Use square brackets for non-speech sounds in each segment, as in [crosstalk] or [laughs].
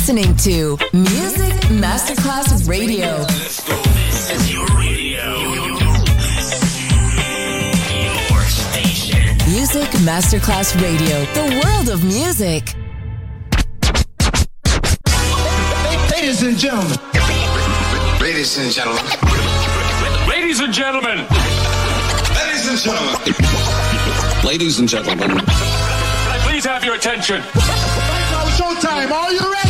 listening to Music Masterclass Radio. Let's go. This is your radio. Your station. Music Masterclass Radio, the world of music. Ladies and gentlemen. Ladies and gentlemen. Ladies and gentlemen. Ladies and gentlemen. Ladies and gentlemen. Can I please have your attention? Now it's showtime. Are you ready?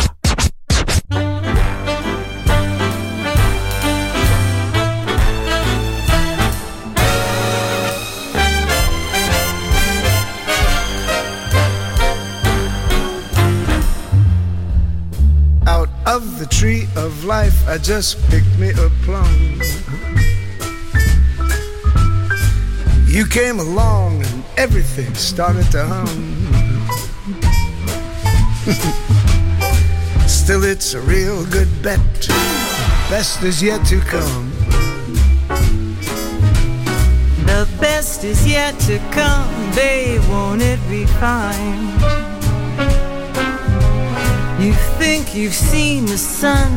Of life, I just picked me a plum. You came along and everything started to hum. [laughs] Still, it's a real good bet. Best is yet to come. The best is yet to come, babe, won't it be fine? You think you've seen the sun,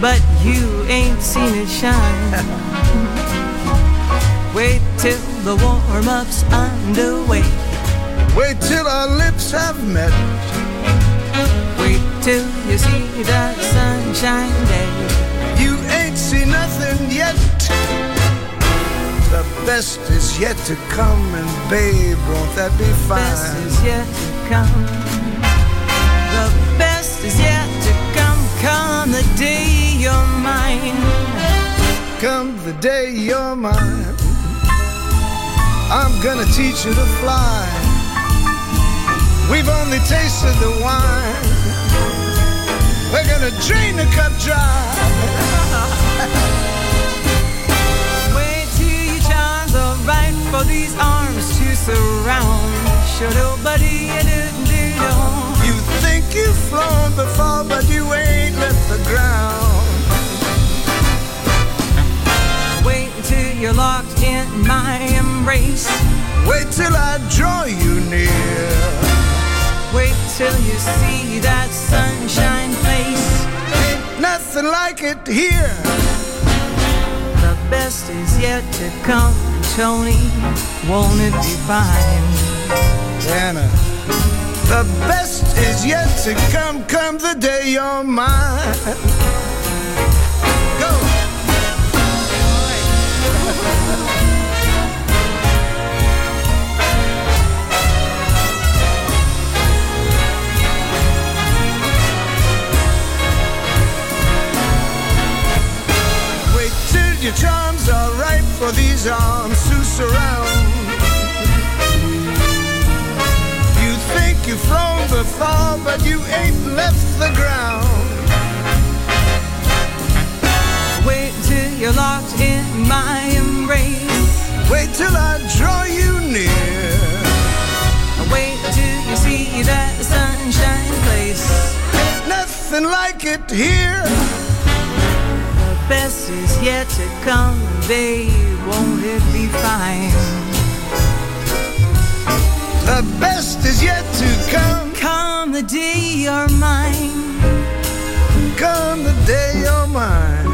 but you ain't seen it shine. [laughs] Wait till the warm-up's underway. Wait till our lips have met. Wait till you see that sunshine day. You ain't seen nothing yet. The best is yet to come, and babe, won't that be Best fine? is yet to come. The best is yet to come. Come the day you're mine. Come the day you're mine, I'm gonna teach you to fly. We've only tasted the wine. We're gonna drain the cup dry. [laughs] Wait till your charms are right for these arms to surround. Should nobody do do think you've flown before, but you ain't left the ground. Wait till you're locked in my embrace. Wait till I draw you near. Wait till you see that sunshine place. Ain't nothing like it here. The best is yet to come, Tony. Won't it be fine? Anna, the best is yet to come. Come the day you're mine. Go. Wait till your charms are right for these arms to surround. You've flown before, but you ain't left the ground. Wait till you're locked in my embrace. Wait till I draw you near. Wait till you see that sunshine place. Ain't nothing like it here. The best is yet to come, babe. Won't it be fine? The best is yet to come. Come the day you're mine. Come the day you're mine.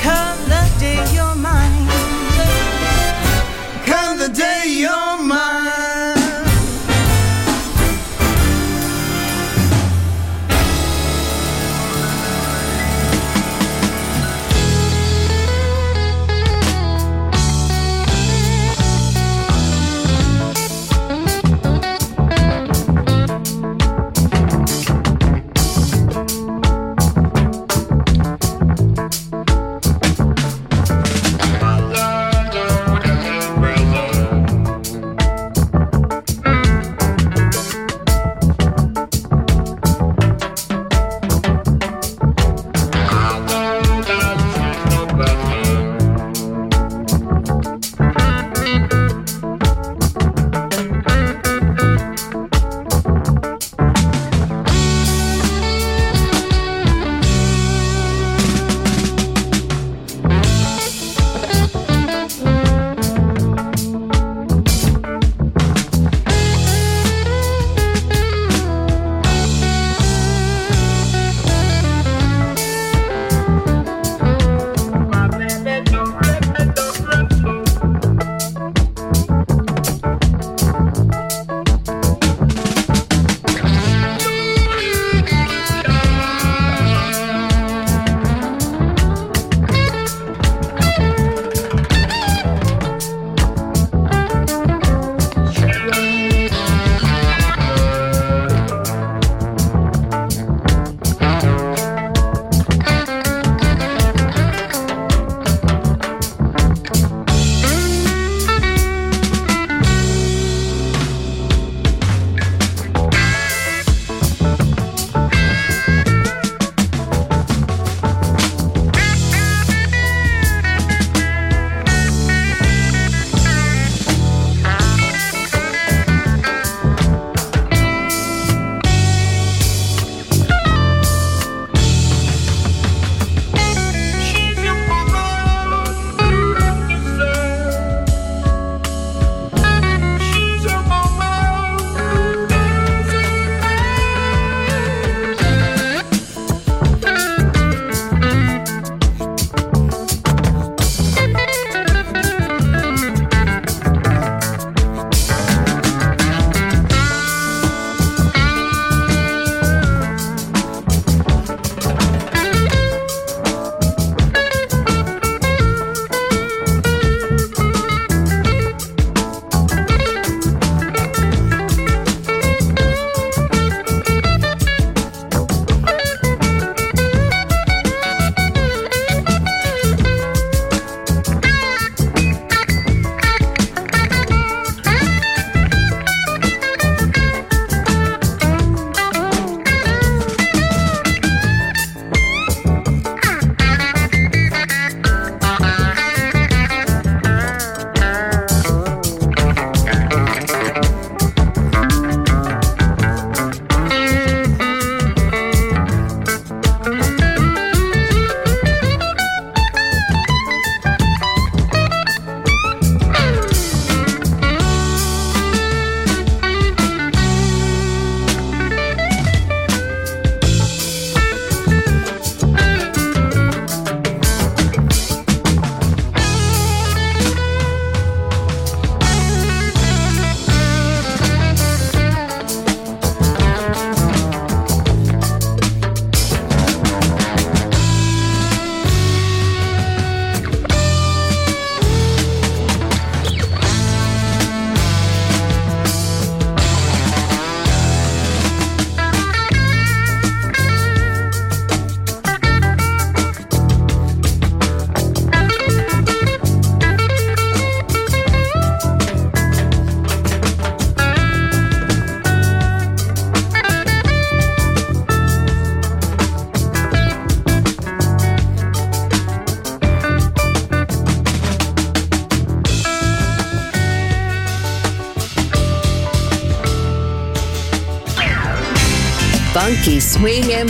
Come the day you're mine. Come the day you're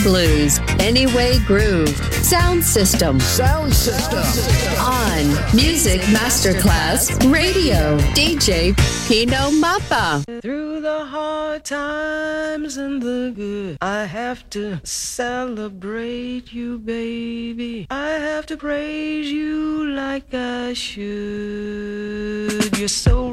blues, Anyway Groove, Sound System. Sound System. On Music Masterclass Radio, DJ Pino Mappa. Through the hard times and the good, I have to celebrate you, baby. I have to praise you like I should. You're so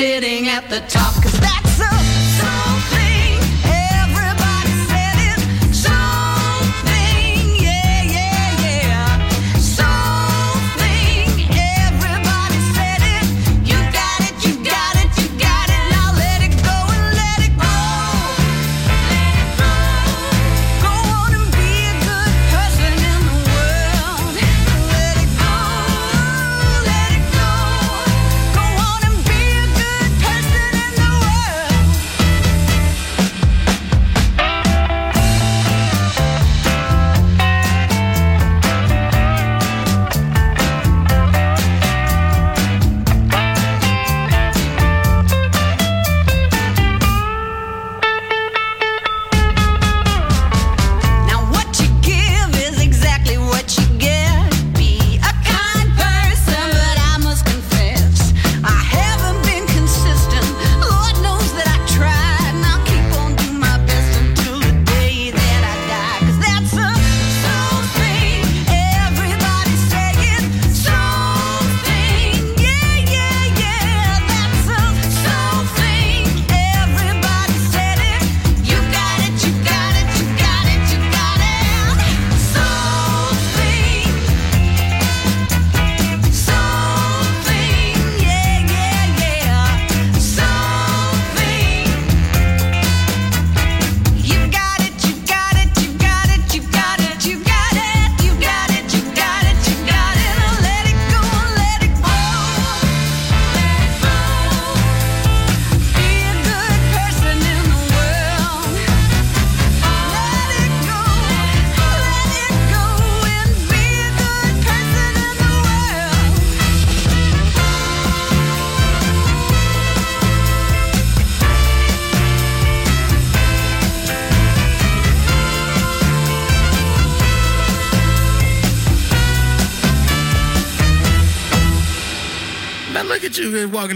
sitting at the top. Cause that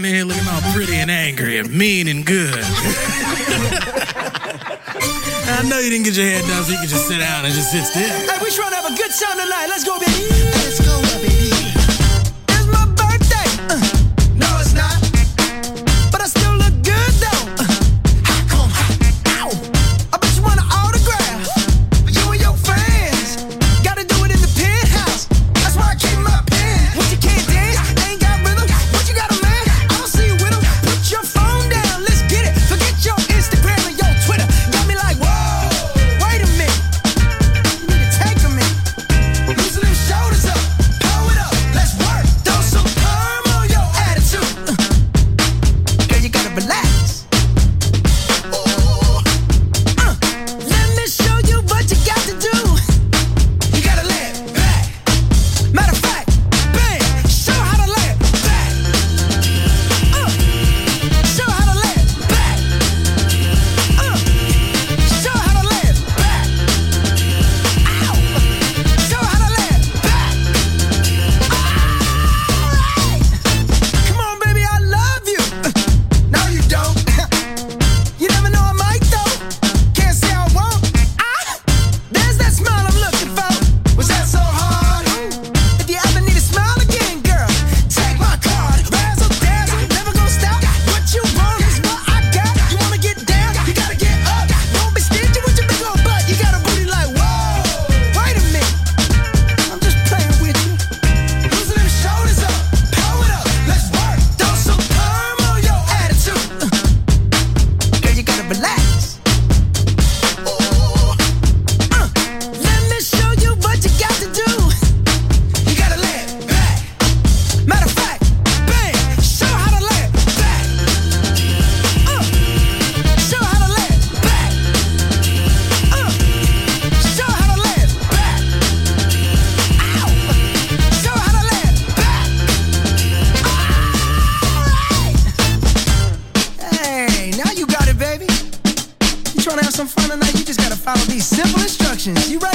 in here looking all pretty and angry and mean and good. [laughs] I know you didn't get your hair done, so you can just sit down and just sit still. some fun and you just gotta follow these simple instructions. You ready?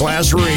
Masterclass Radio.